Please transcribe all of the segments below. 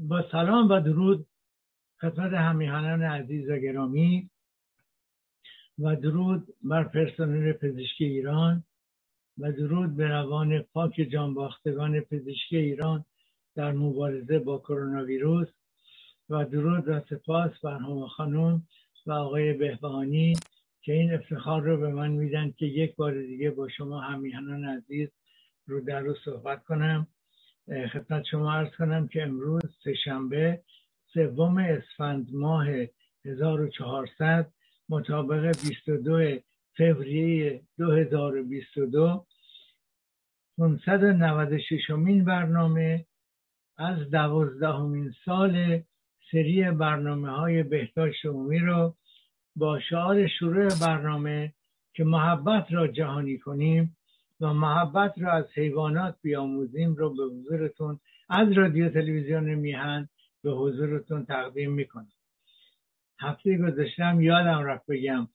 با, سلام و درود خدمت همیهنان عزیز و گرامی و درود بر پرسنل پزشکی ایران و درود به روان پاک جانباختگان پزشکی ایران در مبارزه با کرونا ویروس و درود و سپاس بر همه خانم و آقای بهبهانی که این افتخار رو به من میدن که یک بار دیگه با شما همیهنان عزیز رو در رو صحبت کنم. خدمت شما ارز کنم که امروز سهشنبه سوم اسفند ماه 1400 مطابق 22 فوریه 2022 596 مین برنامه از دوازدهمین سال سری برنامه های بهداشت عمومی رو با شعار شروع برنامه که محبت را جهانی کنیم. و محبت را از حیوانات بیاموزیم رو به حضورتون از رادیو تلویزیون میهن به حضورتون تقدیم می‌کنم. هفته گذاشتم یادم رفت بگم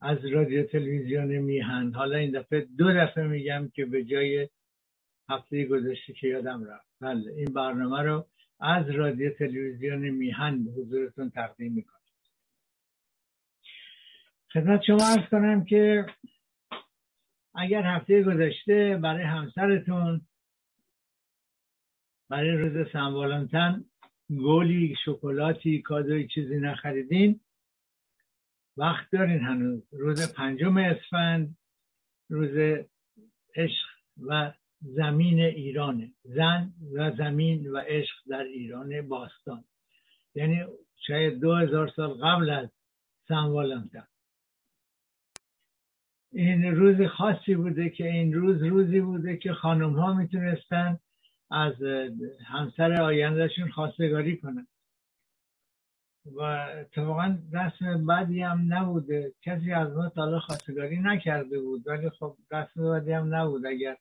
از رادیو تلویزیون میهن. حالا این دفعه دو دفعه میگم که به جای هفته گذشته که یادم رفت. بله این برنامه رو از رادیو تلویزیون میهن به حضورتون تقدیم می‌کنم. خدمت شما ارز کنم که اگر هفته گذشته برای همسرتون برای روز سنوالانتن گلی شکلاتی کادوی چیزی نخریدین وقت دارین هنوز. روز پنجم اسفند روز عشق و زمین ایرانه زن و زمین و عشق در ایران باستان. یعنی شاید دو هزار سال قبل از سنوالانتن این روز خاصی بوده که این روز روزی بوده که خانم ها می‌تونستن از همسر آیندهشون خواستگاری کنن. و اتفاقا رسم بدی هم نبوده. کسی از ما تا خواستگاری نکرده بود ولی خب رسم بدی هم نبود. اگر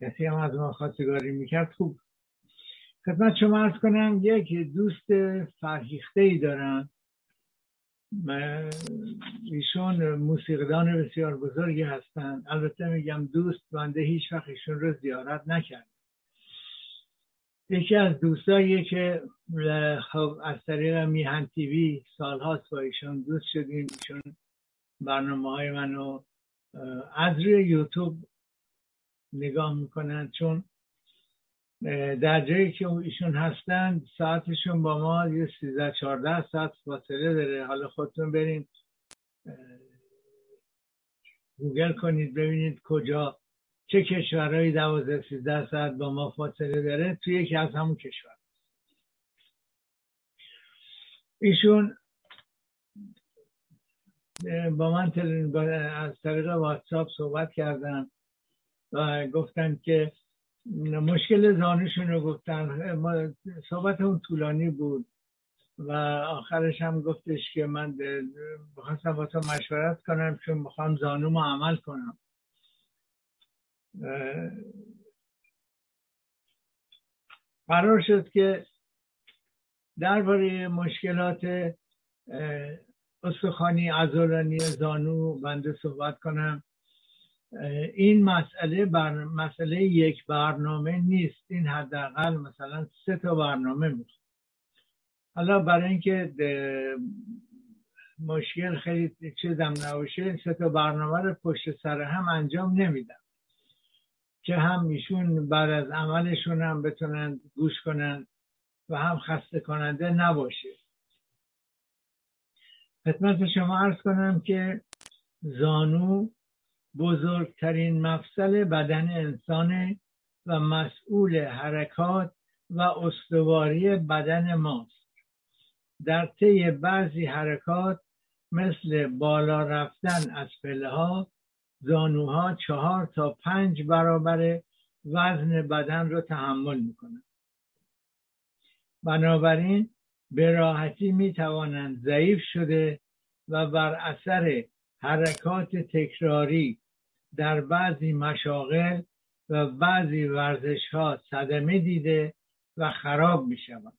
کسی هم از ما خواستگاری می‌کرد خوب. خدمت شما ارز کنم یک دوست فرهیخته ای دارم ایشون موسیقیدان بسیار بزرگی هستند. البته میگم دوست بنده هیچ وقت ایشون رو زیارت نکرد یکی از دوستایی که خب از طریق میهن تیوی سالهاست با ایشون دوست شدیم. ایشون برنامه های منو از روی یوتیوب نگاه می‌کنن چون در جایی که ایشون هستن ساعتشون با ما یه 13 14 ساعت فاصله داره. حالا خودتون برین گوگل کنید ببینید کجا چه کشورهایی 12 13 ساعت با ما فاصله داره. توی یکی از همون کشور. ایشون با من از طریق واتساپ صحبت کردن و گفتن که مشکل زانوشون رو گفتن صحبت اون طولانی بود و آخرش هم گفتش که من بخواستم با تو مشورت کنم چون می‌خوام زانوم عمل کنم. قرار شد که درباره مشکلات استخوانی عضلانی زانو بنده صحبت کنم. این مسئله بر مسئله یک برنامه نیست. این حداقل مثلا سه تا برنامه می‌خواد حالا برای اینکه مشکل خیلی چیزم نباشه سه تا برنامه رو پشت سر هم انجام نمیدم. که هم ایشون بعد از عملشون هم بتونن گوش کنن و هم خسته کننده نباشه. خدمت شما ارز کنم که زانو بزرگترین مفصل بدن انسانه و مسئول حرکات و استواری بدن ماست. در طی بعضی حرکات مثل بالا رفتن از پله ها زانوها چهار تا پنج برابر وزن بدن رو تحمل می‌کنند. بنابراین به راحتی می توانند ضعیف شده و بر اثر حرکات تکراری در بعضی مشاغل و بعضی ورزش ها صدمه دیده و خراب می شود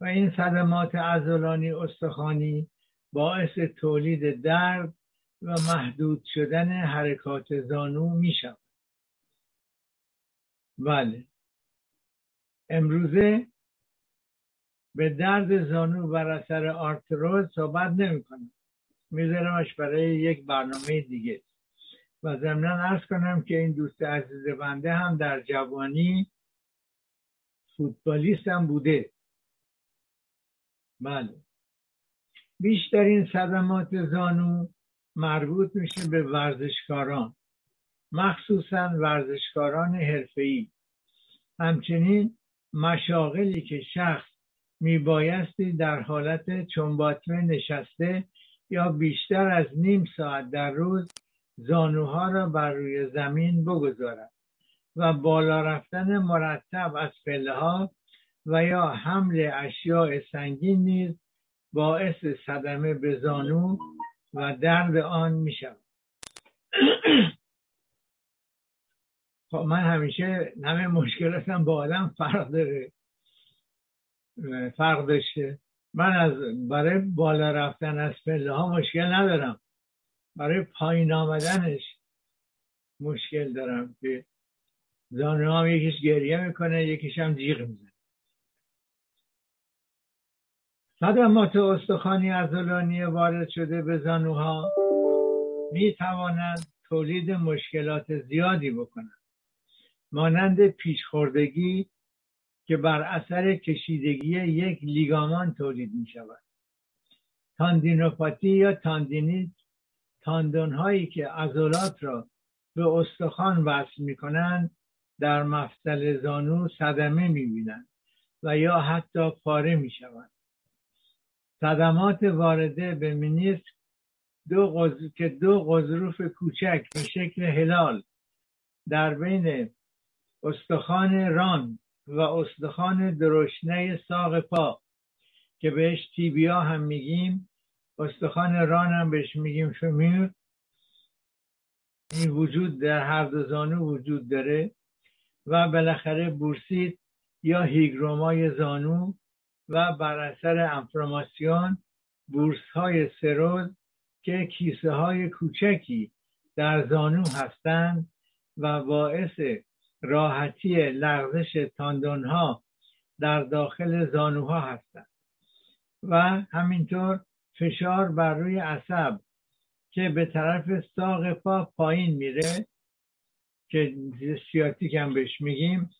و این صدمات ازولانی استخوانی باعث تولید درد و محدود شدن حرکات زانو می شود بله. امروزه به درد زانو بر اثر آرتروز صحبت نمی کنم میذارمش برای یک برنامه دیگه. و ضمنا ارز کنم که این دوست عزیز بنده هم در جوانی فوتبالیست هم بوده. بله. بیشترین صدمات زانو مربوط میشه به ورزشکاران مخصوصا ورزشکاران حرفه‌ای. همچنین مشاغلی که شخص میبایستی در حالت چنباتمه نشسته یا بیشتر از نیم ساعت در روز زانوها را بر روی زمین بگذارد و بالا رفتن مرتب از پله ها و یا حمل اشیاء سنگین نیز باعث صدمه به زانو و درد آن می شود خب من همیشه همه مشکلاتم با آدم فرق داره. فرق داشته. من از برای بالا رفتن از پله ها مشکل ندارم. برای پایین آمدنش مشکل دارم که زانو هم یکیش گریه می‌کنه یکیش هم جیغ می‌زنه. صدمات استخوانی ازولانی وارد شده به زانوها می توانند تولید مشکلات زیادی بکنند. مانند پیشخوردگی که بر اثر کشیدگی یک لیگامان تولید می شود تاندینوپاتی یا تاندینیت تاندون هایی که عضلات را به استخوان وصل می کنند در مفصل زانو صدمه می بینند و یا حتی پاره می شوند صدمات وارده به مینیسک دو که دو غضروف کوچک به شکل هلال در بین استخوان ران و استخوان درشنه ساق پا که بهش تیبیا هم میگیم استخوان ران هم بهش میگیم فمیر. این وجود در هر دو زانو وجود داره و بالاخره بورسیت یا هیگرومای زانو و بر اثر انفراماسیون بورس های سروز که کیسه های کوچکی در زانو هستند و باعث راحتی لغزش تاندون ها در داخل زانوها هستند. و همینطور فشار بر روی عصب که به طرف ساق پا پایین میره که سیاتیک هم بهش میگیم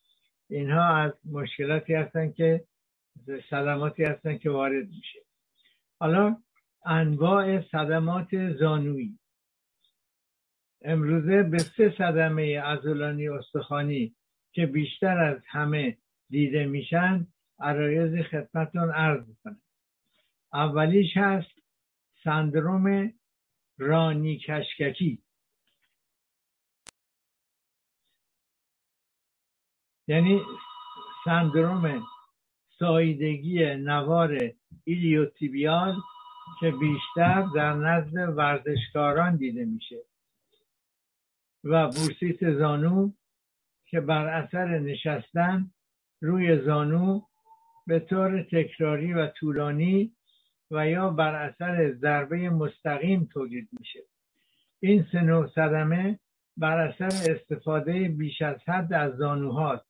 اینها از مشکلاتی هستن که صدماتی هستن که وارد میشه. حالا انواع صدمات زانویی. امروزه به سه صدمه ازولانی استخوانی که بیشتر از همه دیده میشن عرایز خدمتون عرض می‌کنه اولیش هست سندروم رانی کشککی. یعنی سندروم سایدگی نوار ایلیوتیبیال که بیشتر در نزد ورزشکاران دیده میشه. و بورسیت زانو که بر اثر نشستن روی زانو به طور تکراری و طولانی و یا بر اثر ضربه مستقیم تولید میشه. این سه صدمه بر اثر استفاده بیش از حد از زانوهاست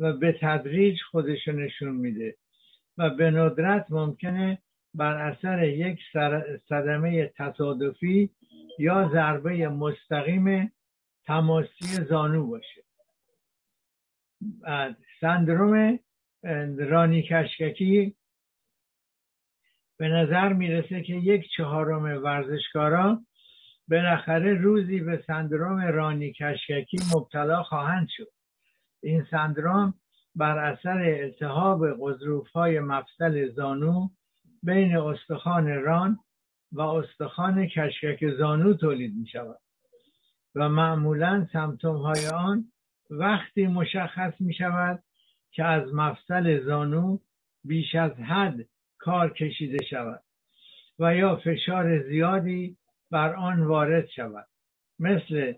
و به تدریج خودشو نشون میده و به ندرت ممکنه بر اثر یک صدمه تصادفی یا ضربه مستقیم تماسی زانو باشه. سندروم رانی کشککی به نظر می‌رسه که یک چهارم ورزشکارا بالاخره روزی به سندروم رانی کشککی مبتلا خواهند شد. این سندروم بر اثر التهاب قضروف های مفصل زانو بین استخوان ران و استخوان کشکک زانو تولید می شود و معمولا سمتوم های آن وقتی مشخص می شود که از مفصل زانو بیش از حد کار کشیده شود و یا فشار زیادی بر آن وارد شود. مثل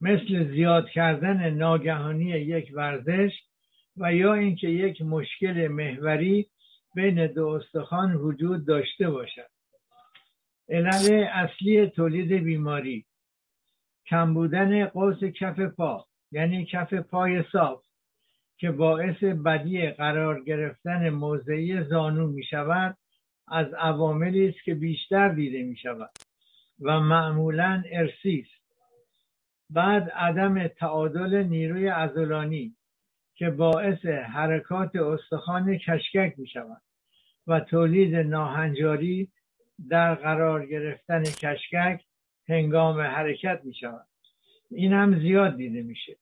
مثل زیاد کردن ناگهانی یک ورزش و یا اینکه یک مشکل محوری بین دو استخوان وجود داشته باشد. علل اصلی تولید بیماری کم بودن قوس کف پا. یعنی کف پای صاف که باعث بدی قرار گرفتن موضعی زانو می شود از عواملی است که بیشتر دیده می شود و معمولا ارسی است. بعد عدم تعادل نیروی عضلانی که باعث حرکات استخوان کشکک می شود و تولید ناهنجاری در قرار گرفتن کشکک هنگام حرکت می شود. این هم زیاد دیده میشه.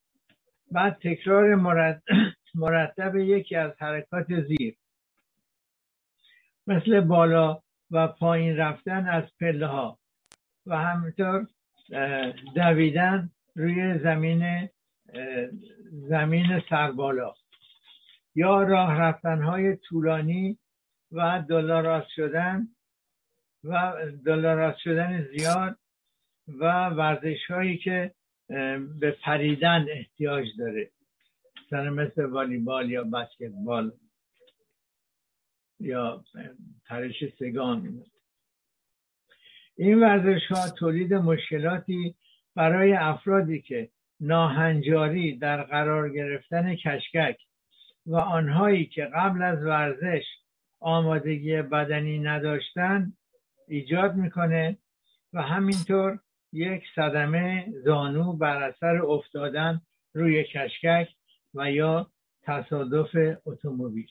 بعد تکرار مرتب یکی از حرکات زیر. مثل بالا و پایین رفتن از پله ها و همینطور دویدن روی زمین زمین سربالا. یا راه رفتن های طولانی و دلاراست شدن و دلاراست شدن زیاد و ورزش هایی که به پریدن احتیاج داره. مثلا مثل والیبال یا بسکتبال یا پرش سگان. این ورزش ها تولید مشکلاتی برای افرادی که ناهنجاری در قرار گرفتن کشکک و آنهایی که قبل از ورزش آمادگی بدنی نداشتن ایجاد می‌کنه و همینطور یک صدمه زانو بر اثر افتادن روی کشکک و یا تصادف اتومبیل.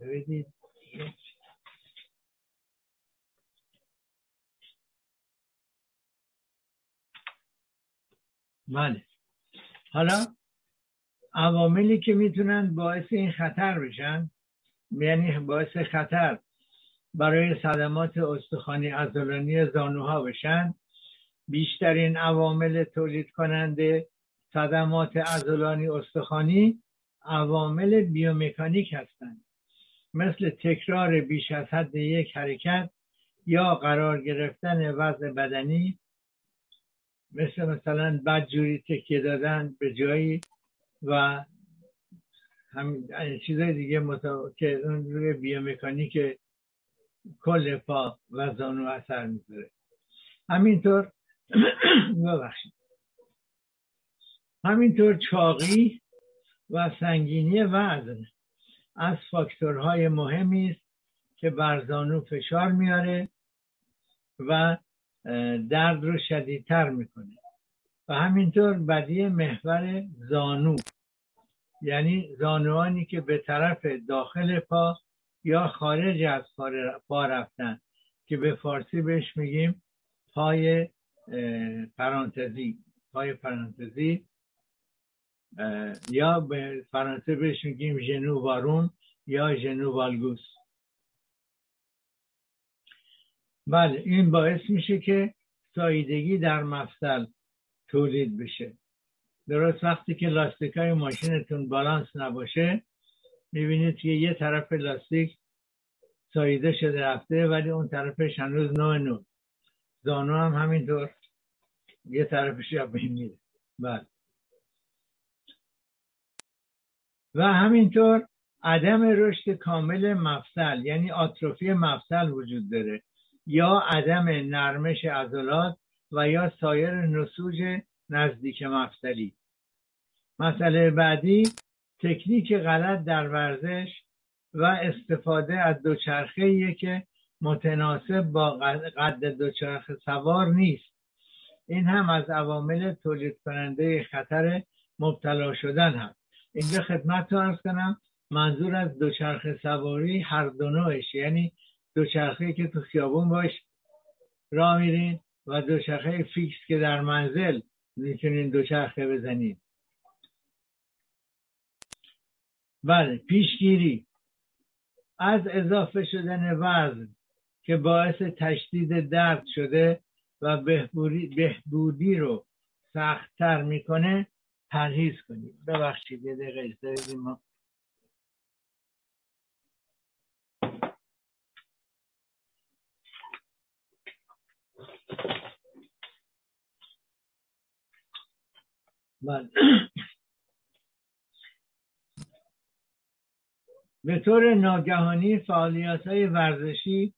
ببینید. بله. حالا عواملی که می‌تونن باعث این خطر بشن یعنی باعث خطر برای صدمات استخوانی عضلانی زانوها بشن بیشترین عوامل تولید کننده صدمات عضلانی استخوانی عوامل بیومکانیک هستند. مثل تکرار بیش از حد یک حرکت یا قرار گرفتن وضع بدنی مثل مثلا بدجوری تکیه دادن به جایی و همین چیزای دیگه. که اون روی بیومکانیک کل پا و زانو اثر می‌ذاره. همینطور ببخشید. همینطور چاقی و سنگینی وزن از فاکتورهای مهمی است که بر زانو فشار میاره و درد رو شدیدتر می‌کنه. و همینطور بدی محور زانو. یعنی زانوانی که به طرف داخل پا یا خارج از پا رفتن که به فارسی بهش میگیم پای پرانتزی. پای پرانتزی. یا به فرانسه بهش میگیم ژنو وارون یا ژنو والگوس بله این باعث میشه که سایدگی در مفصل تولید بشه. درست وقتی که لاستیک های ماشینتون بالانس نباشه می‌بینید که یه طرف لاستیک ساییده شده رفته ولی اون طرفش هنوز نوع نو زانو هم همینطور. یه طرفش یا میره بله. و همینطور عدم رشد کامل مفصل یعنی آتروفی مفصل وجود داره. یا عدم نرمش عضلات و یا سایر نسوج نزدیک مفصلی. مسئله بعدی تکنیک غلط در ورزش و استفاده از دوچرخه که متناسب با قد دوچرخه سوار نیست. این هم از عوامل تولید کننده خطر مبتلا شدن هست. اینجا خدمت رو ارز کنم منظور از دوچرخه سواری هر دو نوعش یعنی دوچرخه که تو خیابون باش را میرین و دوچرخه فیکس که در منزل می‌تونین دوچرخه بزنید بله پیشگیری. از اضافه شدن وزن که باعث تشدید درد شده و بهبودی, رو سختتر می‌کنه پرهیز کنید. ببخشید یه دقیقه ما. بله. به طور ناگهانی فعالیت های ورزشی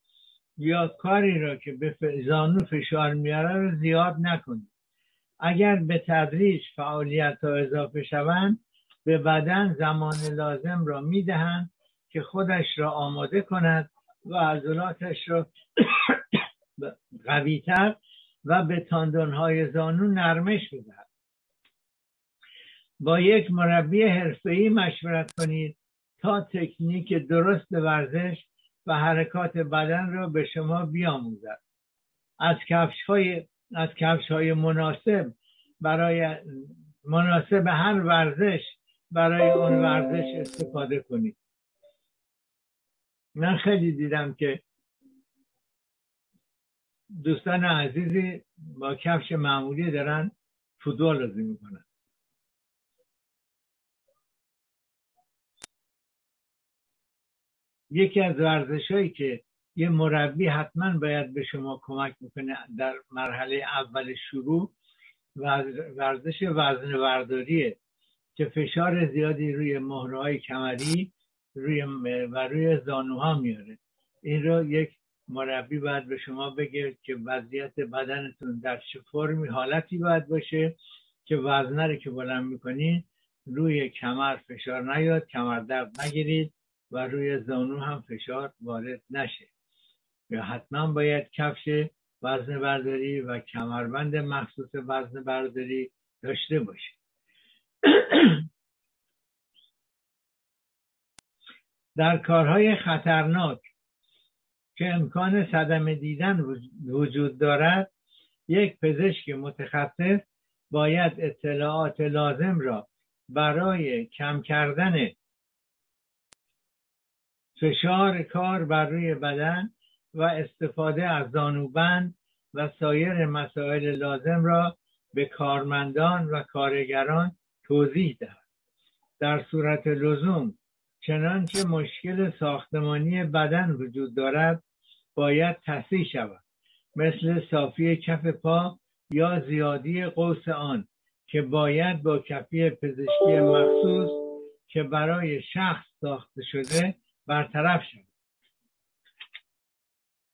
یا کاری را که به زانو فشار میاره رو زیاد نکنید. اگر به تدریج فعالیت ها اضافه شوند به بدن زمان لازم را می‌دهند که خودش را آماده کند و عضلاتش را قویتر و به تاندونهای زانو نرمش بدهد. با یک مربی حرفه‌ای مشورت کنید تا تکنیک درست ورزش و حرکات بدن را به شما بیاموزد. از کفش های از کفش های مناسب برای مناسب هر ورزش برای اون ورزش استفاده کنید. من خیلی دیدم که دوستان عزیزی با کفش معمولی دارن فوتبال بازی می‌کنن. یکی از ورزش هایی که یه مربی حتما باید به شما کمک می‌کنه در مرحله اول شروع ورزش وزن ورداریه که فشار زیادی روی مهره های کمری روی و روی زانوها میاره. این رو یک مربی باید به شما بگه که وضعیت بدنتون در چه فرمی حالتی باید باشه که وزنه رو که بلند می‌کنید روی کمر فشار نیاد کمر درد نگیرید. و روی زانو هم فشار وارد نشه. یا حتما باید کفش وزن برداری و کمربند مخصوص وزن برداری داشته باشه. در کارهای خطرناک که امکان صدمه دیدن وجود دارد یک پزشک متخصص باید اطلاعات لازم را برای کم کردن فشار کار بر روی بدن و استفاده از زانوبند و سایر مسائل لازم را به کارمندان و کارگران توضیح دهد. در صورت لزوم چنانچه مشکل ساختمانی بدن وجود دارد باید تصحیح شود. مثل صافی کف پا یا زیادی قوس آن که باید با کفی پزشکی مخصوص که برای شخص ساخته شده برطرف شد.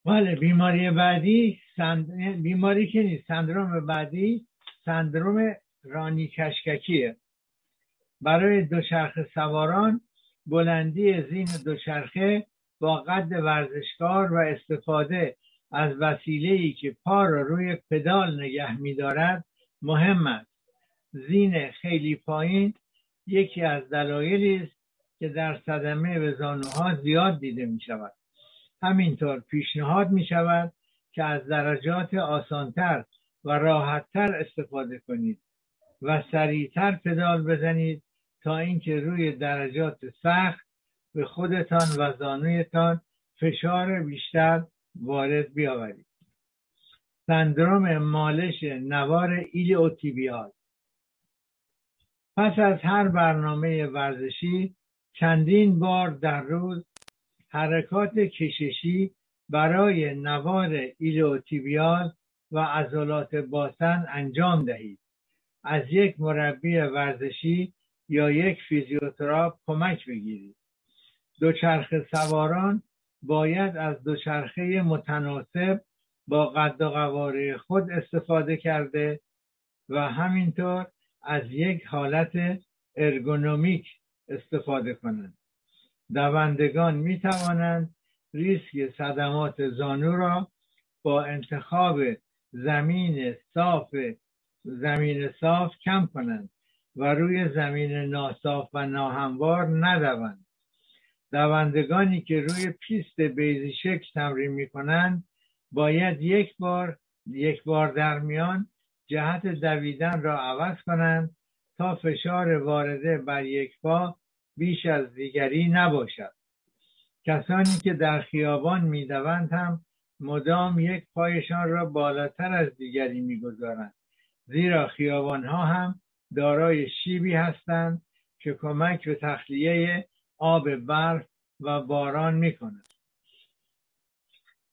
بله بیماری بعدی سند... بیماری که نیست سندروم بعدی سندروم رانی کشککیه. برای دوچرخه سواران بلندی زین دوچرخه با قد ورزشکار و استفاده از وسیله که پا را روی پدال نگه میدارد مهم است. زین خیلی پایین یکی از دلایلی است که در صدمه به زانوها زیاد دیده می شود همینطور پیشنهاد می شود که از درجات آسانتر و راحتتر استفاده کنید و سریعتر پدال بزنید تا اینکه روی درجات سخت به خودتان و زانویتان فشار بیشتر وارد بیاورید. سندروم مالش نوار اوتیبیال پس از هر برنامه ورزشی چندین بار در روز حرکات کششی برای نوار ایلوتیبیال و عضلات باسن انجام دهید. از یک مربی ورزشی یا یک فیزیوتراپ کمک بگیرید. دوچرخه سواران باید از دوچرخه متناسب با قد و قواره خود استفاده کرده و همینطور از یک حالت ارگونومیک استفاده کنند. دوندگان می توانند ریسک صدمات زانو را با انتخاب زمین صاف زمین صاف کم کنند و روی زمین ناصاف و ناهموار ندوند دوندگانی که روی پیست بیضی شکل تمرین می کنند باید یک بار یک بار در میان جهت دویدن را عوض کنند تا فشار وارده بر یک پا بیش از دیگری نباشد. کسانی که در خیابان می‌دوند هم مدام یک پایشان را بالاتر از دیگری می‌گذارند. زیرا خیابان ها هم دارای شیبی هستند که کمک به تخلیه آب برف و باران می‌کنند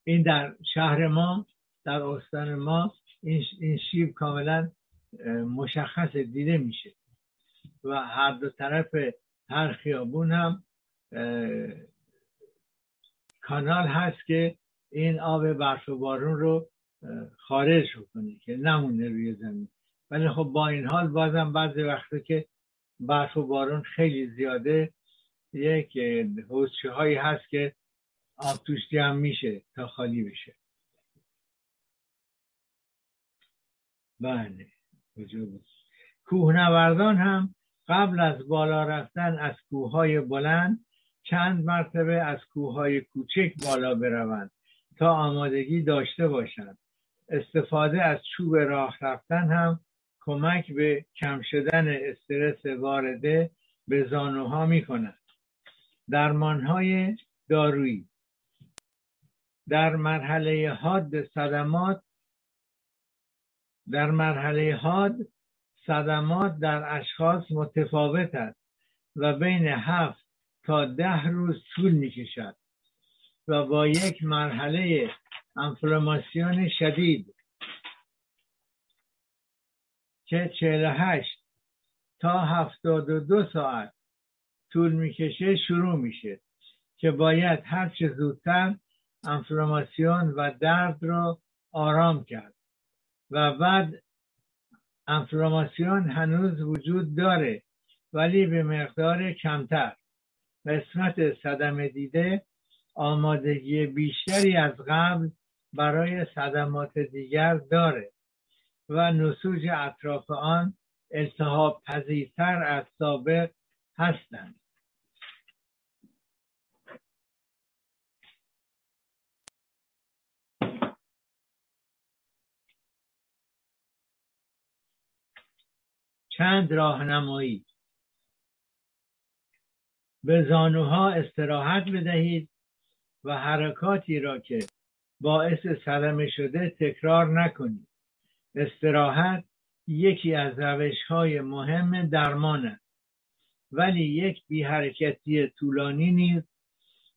این در شهر ما در استان ما این شیب کاملا مشخص دیده میشه. و هر دو طرف هر خیابون هم کانال هست که این آب برف و بارون رو خارج کنه که نمونه روی زمین. ولی خب با این حال بازم بعضی وقتا که برف و بارون خیلی زیاده یک حوزچه هایی هست که آب توش هم میشه تا خالی بشه. بله کوهنوردان هم قبل از بالا رفتن از کوههای بلند چند مرتبه از کوههای کوچک بالا بروند تا آمادگی داشته باشند. استفاده از چوب راه رفتن هم کمک به کم شدن استرس وارده به زانوها می کند. درمانهای دارویی. در مرحله حاد صدمات در مرحله حاد صدمات در اشخاص متفاوت است و بین هفت تا ده روز طول می کشد و با یک مرحله انفلاماسیون شدید که 48 تا 72 ساعت طول می‌کشه شروع میشه که باید هرچه زودتر انفلاماسیون و درد رو آرام کرد و بعد انفلاماسیون هنوز وجود داره ولی به مقدار کمتر. قسمت صدمه دیده آمادگی بیشتری از قبل برای صدمات دیگر داره و نسوج اطراف آن التهاب پذیرتر از سابق هستند. چند راهنمایی. به زانوها استراحت بدهید و حرکاتی را که باعث صدمه شده تکرار نکنید. استراحت یکی از روش های مهم درمان است ولی یک بی حرکتی طولانی نیز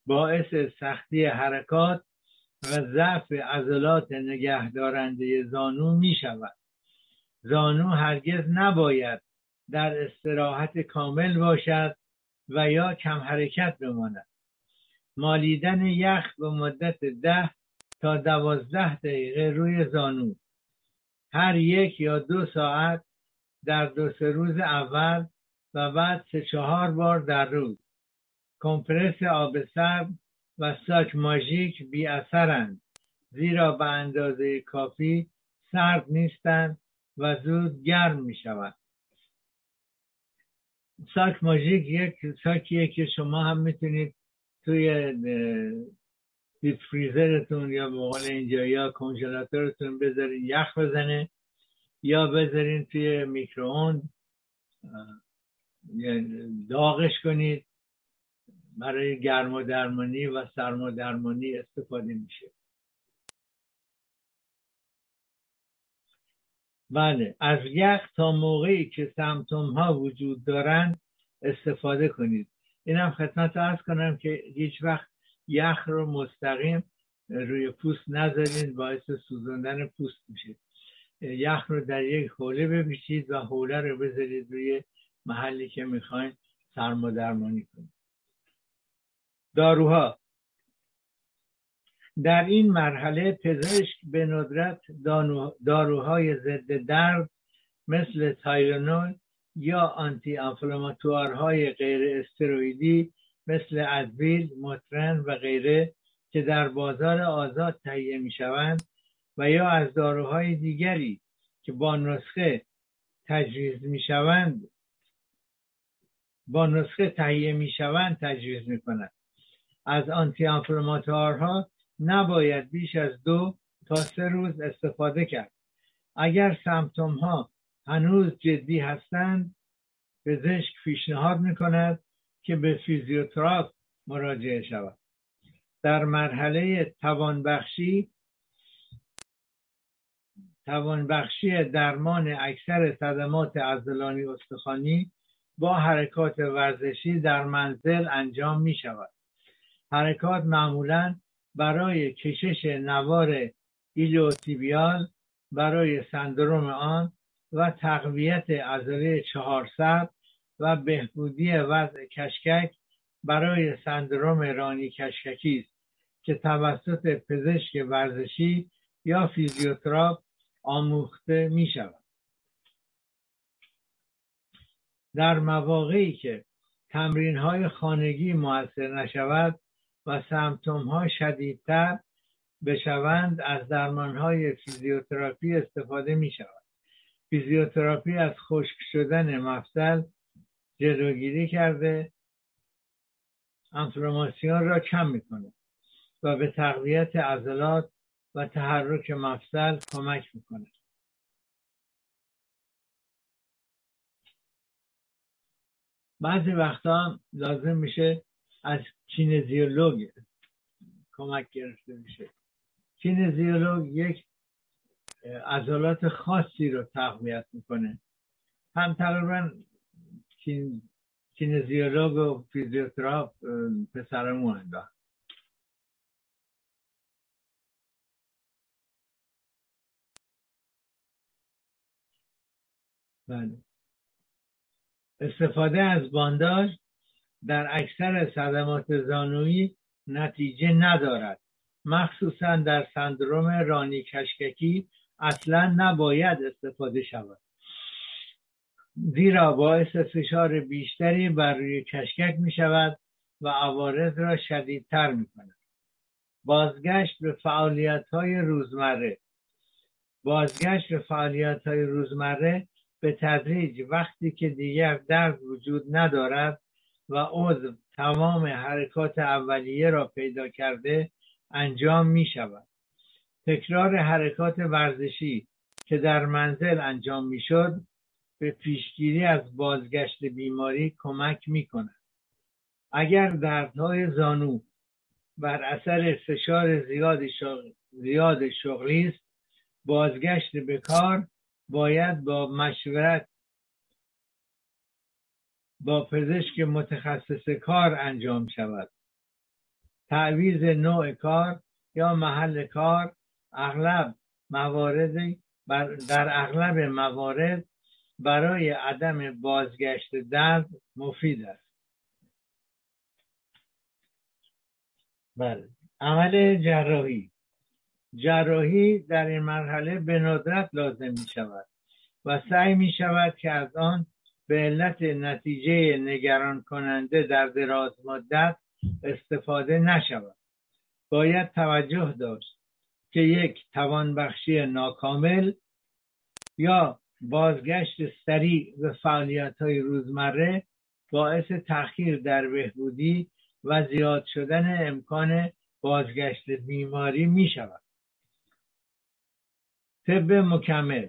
باعث سختی حرکات و ضعف عضلات نگهدارنده زانو می شود زانو هرگز نباید در استراحت کامل باشد و یا کم حرکت بماند. مالیدن یخ به مدت ده تا دوازده دقیقه روی زانو. هر یک یا دو ساعت در دو سه روز اول و بعد سه چهار بار در روز. کمپرس آب سرد و ساک ماژیک بی اثرند زیرا به اندازه کافی سرد نیستند و زود گرم می شود. ساک ماژیک یک ساکیه که شما هم می‌تونید توی دیپ فریزرتون یا به قول اینجا یا کنژلاتورتون بذارین یخ بزنه یا بذارین توی میکرووند داغش کنید. برای گرم و درمانی درمانی استفاده میشه. بله از یخ تا موقعی که سمتوم ها وجود دارند استفاده کنید. اینم خدمت ارز کنم که هیچ وقت یخ رو مستقیم روی پوست نذارید باعث سوزاندن پوست میشه. یخ رو در یک حوله بپیچید و حوله رو بذارید روی محلی که می‌خواین سرما درمانی کنید. داروها. در این مرحله پزشک به ندرت داروهای ضد درد مثل تایلونول یا آنتی انفلاماتوارهای غیر استروئیدی مثل ادویل، مترن و غیره که در بازار آزاد تهیه می شوند و یا از داروهای دیگری که با نسخه تجویز می شوند با نسخه تهیه می شوند تجویز می کنند از آنتی انفلاماتوارها نباید بیش از دو تا سه روز استفاده کرد. اگر سمتوم ها هنوز جدی هستند پزشک پیشنهاد می کند که به فیزیوتراپ مراجعه شود. در مرحله توانبخشی توانبخشی درمان اکثر صدمات عضلانی استخوانی با حرکات ورزشی در منزل انجام می شود حرکات معمولا برای کشش نوار ایلوتیبیال برای سندروم آن و تقویت عضله چهارسر و بهبودی وضع کشکک برای سندروم رانی کشککی است که توسط پزشک ورزشی یا فیزیوتراپ آموخته می شود. در مواقعی که تمرین های خانگی موثر نشود و symptom ها شدیدتر بشوند از درمان های فیزیوتراپی استفاده می شود. فیزیوتراپی از خشک شدن مفصل جلوگیری کرده انفلاماسیون را کم می‌کنه و به تقویت عضلات و تحرک مفصل کمک می‌کنه بعضی وقتا لازم میشه از کینزیولوگ کمک گرفته میشه. کینزیولوگ یک عضلات خاصی رو تقویت می‌کنه. هم تقریبا کینزیولوگ و فیزیوتراپ پسرمون انداخت بله. استفاده از بانداژ در اکثر صدمات زانویی نتیجه ندارد. مخصوصا در سندروم رانی کشککی اصلا نباید استفاده شود. زیرا باعث فشار بیشتری بر روی کشکک می شود و عوارض را شدیدتر می کند. بازگشت به فعالیت های روزمره. بازگشت به فعالیت های روزمره به تدریج وقتی که دیگر درد وجود ندارد و عضو تمام حرکات اولیه را پیدا کرده انجام می شود. تکرار حرکات ورزشی که در منزل انجام می شد به پیشگیری از بازگشت بیماری کمک می کند. اگر دردهای زانو بر اثر فشار زیاد, زیاد شغلی است بازگشت به کار باید با مشورت با پزشک متخصص کار انجام شود. تعویز نوع کار یا محل کار اغلب موارد در اغلب موارد برای عدم بازگشت درد مفید است. بله. عمل جراحی. جراحی در این مرحله به ندرت لازم می شود و سعی می شود که از آن به علت نتیجه نگران کننده در دراز مدت استفاده نشود باید توجه داشت که یک توانبخشی ناکامل یا بازگشت سریع به فعالیت های روزمره باعث تأخیر در بهبودی و زیاد شدن امکان بازگشت بیماری می شود. طب مکمل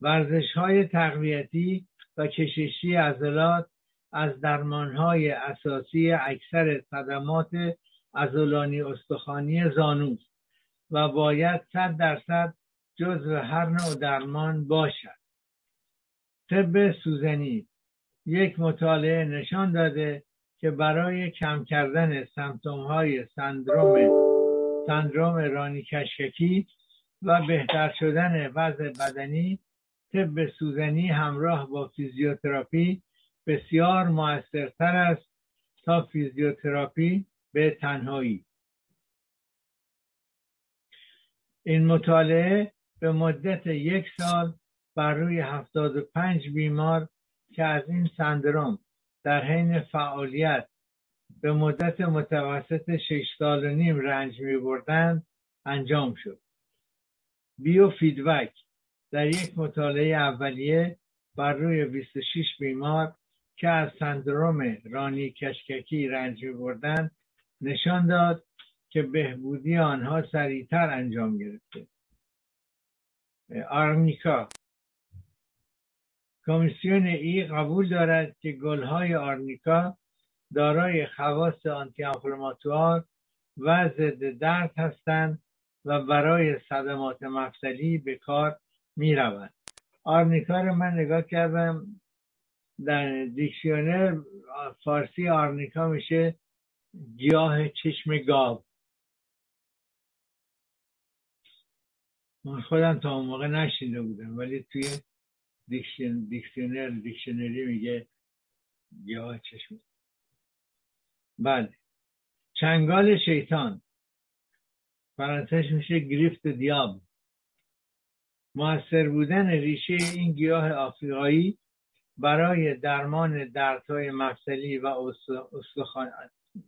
ورزش های تقویتی و کششی عضلات از درمان های اساسی اکثر صدمات عضلانی استخوانی زانوست و باید صد درصد جزو هر نوع درمان باشد. طب سوزنی یک مطالعه نشان داده که برای کم کردن سمتوم های سندروم سندروم رانی کشککی و بهتر شدن وضع بدنی طب سوزنی همراه با فیزیوتراپی بسیار موثرتر است تا فیزیوتراپی به تنهایی این مطالعه به مدت یک سال بر روی 75 بیمار که از این سندروم در حین فعالیت به مدت متوسط 6 سال و نیم رنج می بردند انجام شد. biofeedback در یک مطالعه اولیه بر روی 26 بیمار که از سندروم رانی کشککی رنج می بردند نشان داد که بهبودی آنها سریعتر انجام گرفته. آرنیکا کمیسیون E قبول دارد که گلهای آرنیکا دارای خواص آنتی و ضد درد هستند و برای صدمات مفصلی به کار می روند آرنیکا رو من نگاه کردم در dictionary فارسی آرنیکا میشه گیاه چشم گاو. من خودم تا اون موقع نشنیده بودم ولی توی diction- dictionar- dictionary میگه گیاه چشم. بله. چنگال شیطان. فرانسهش میشه گریفت دیاب موثر بودن ریشه این گیاه آفریقایی برای درمان دردهای مفصلی و استخوان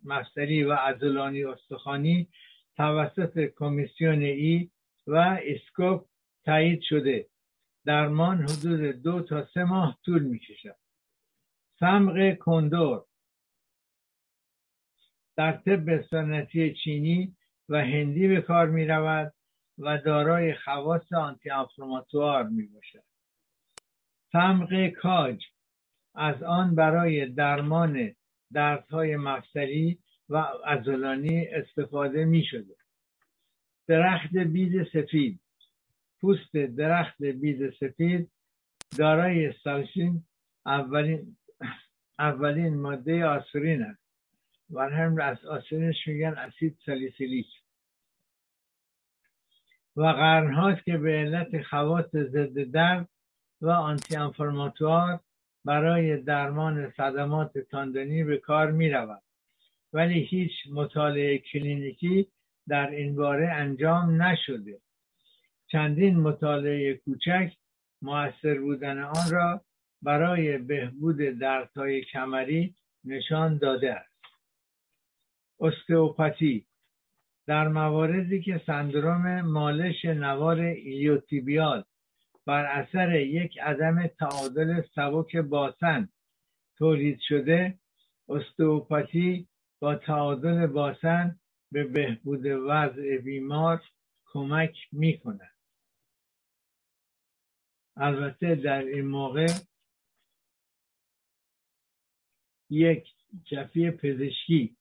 مفصلی و عضلانی استخوانی توسط کمیسیون ای و اسکوپ تایید شده. درمان حدود دو تا سه ماه طول می کشد سمق کندور در طب سنتی چینی و هندی به کار می رود و دارای خواص آنتی انفلاماتوار می باشد سمق کاج از آن برای درمان دردهای مفصلی و عضلانی استفاده می شده درخت بید سفید پوست درخت بید سفید دارای سالسین اولین اولین ماده آسورین است. و هم از آسورینش میگن اسید سالیسیلیک. و قرنهاست که به علت خواص ضد درد و آنتی انفرماتوار برای درمان صدمات تاندنی به کار می رود. ولی هیچ مطالعه کلینیکی در این باره انجام نشده چندین مطالعه کوچک موثر بودن آن را برای بهبود دردهای کمری نشان داده است استئوپاتی در مواردی که سندروم مالش نوار ایلیوتیبیال بر اثر یک عدم تعادل سبک باسن تولید شده استئوپاتی با تعادل باسن به بهبود وضع بیمار کمک می کند البته در این موقع یک جفی پزشکی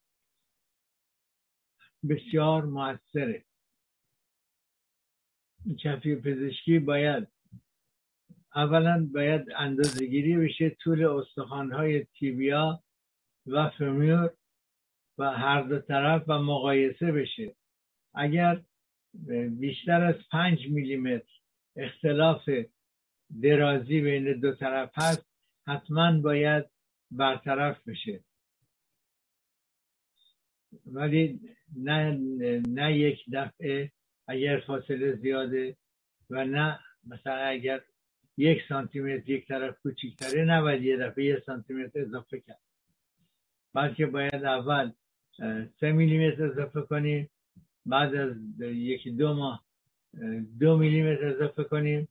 بسیار موثره. جفی پزشکی باید اولا باید اندازگیری بشه طول استخوانهای تیبیا و فمیور و هر دو طرف و مقایسه بشه. اگر بیشتر از پنج میلیمتر اختلاف درازی بین دو طرف هست حتما باید برطرف بشه. ولی نه, نه یک دفعه اگر فاصله زیاده و نه مثلا اگر یک سانتی متر یک طرف کوچیکتره نباید یه دفعه یک سانتی متر اضافه کرد. بلکه باید اول سه میلیمتر اضافه کنیم بعد از یکی دو ماه دو میلیمتر اضافه کنیم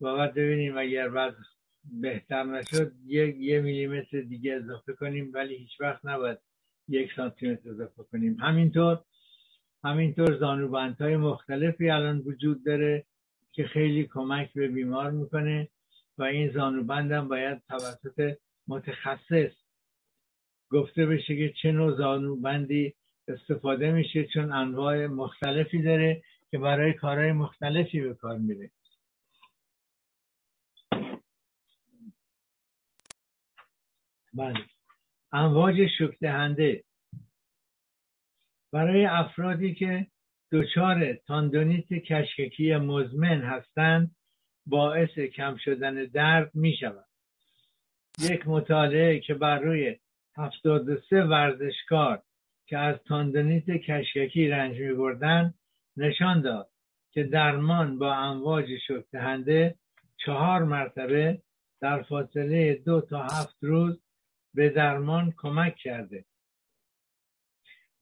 و بعد ببینیم اگر بعد بهتر نشد یک یه میلیمتر دیگه اضافه کنیم ولی هیچ وقت نباید یک سانتیمتر اضافه کنیم. همینطور همینطور زانوبندهای مختلفی الان وجود داره که خیلی کمک به بیمار می‌کنه و این زانوبند هم باید توسط متخصص گفته بشه که چه نوع زانوبندی استفاده میشه چون انواع مختلفی داره که برای کارهای مختلفی به کار میره. بله. امواج شکدهنده. برای افرادی که دچار تاندونیت کشککی مزمن هستند باعث کم شدن درد می شود یک مطالعه که بر روی 73 ورزشکار که از تاندونیت کشککی رنج می بردن نشان داد که درمان با امواج شکدهنده چهار مرتبه در فاصله دو تا هفت روز به درمان کمک کرده.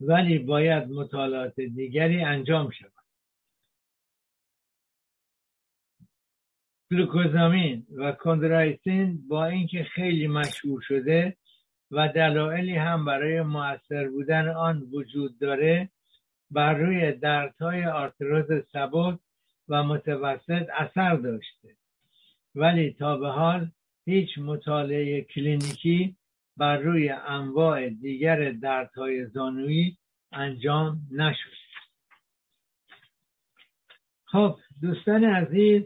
ولی باید مطالعات دیگری انجام شود. گلوکوزامین و کندرایسین با اینکه خیلی مشهور شده و دلایلی هم برای موثر بودن آن وجود داره بر روی دردهای آرتروز سبک و متوسط اثر داشته. ولی تا به حال هیچ مطالعه کلینیکی بر روی انواع دیگر دردهای زانویی انجام نشد. خب دوستان عزیز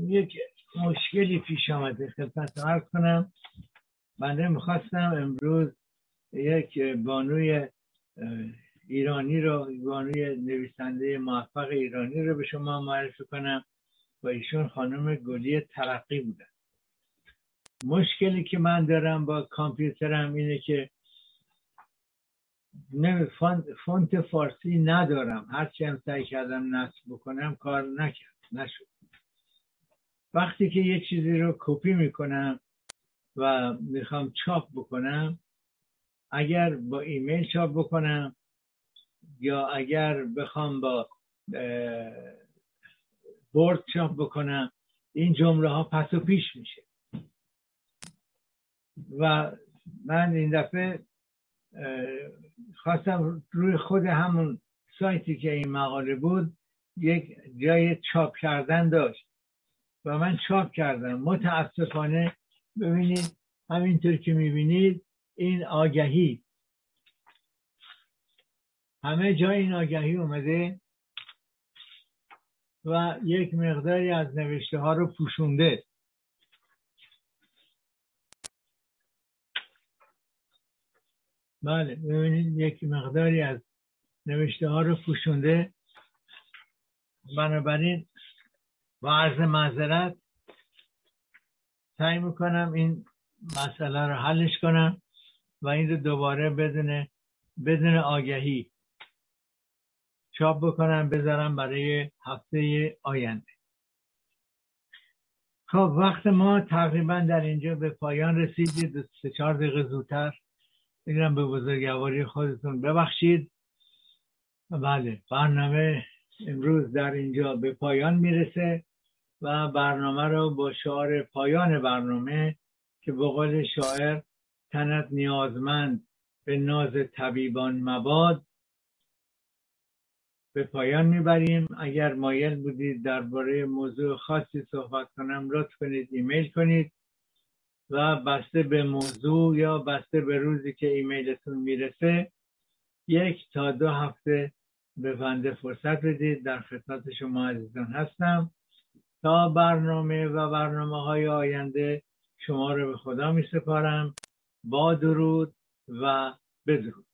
یک مشکلی پیش آمده خدمت عرض کنم. بنده می‌خواستم امروز یک بانوی ایرانی رو بانوی نویسنده موفق ایرانی رو به شما معرفی کنم. و ایشون خانم گلی ترقی بودن مشکلی که من دارم با کامپیوترم اینه که فونت فارسی ندارم. هرچی هم سعی کردم نصب بکنم کار نکرد نشد. وقتی که یه چیزی رو کپی می‌کنم و می‌خوام چاپ بکنم اگر با ایمیل چاپ بکنم یا اگر بخوام با بورد چاپ بکنم این جمله ها پس و پیش میشه. و من این دفعه خواستم روی خود همون سایتی که این مقاله بود یک جای چاپ کردن داشت و من چاپ کردم. متاسفانه ببینید همینطور که می‌بینید این آگهی. همه جای این آگهی اومده و یک مقداری از نوشته ها رو پوشونده. بله ببینید یک مقداری از نوشته ها رو پوشونده. بنابراین با عرض معذرت سعی می‌کنم این مسئله رو حلش کنم و این رو دوباره بدون بدون آگهی چاپ بکنم بذارم برای هفته آینده. خب وقت ما تقریبا در اینجا به پایان رسید سه چهار دقیقه زودتر میگم به بزرگواری خودتون ببخشید. بله برنامه امروز در اینجا به پایان می‌رسه و برنامه رو با شعار پایان برنامه که به قول شاعر تنت نیازمند به ناز طبیبان مباد به پایان می‌بریم. اگر مایل بودید درباره موضوع خاصی صحبت کنم لطف کنید ایمیل کنید. و بسته به موضوع یا بسته به روزی که ایمیلتون می‌رسه یک تا دو هفته به بنده فرصت بدید. در خدمت شما عزیزان هستم. تا برنامه و برنامه های آینده شما رو به خدا می سپارم با درود و بدرود.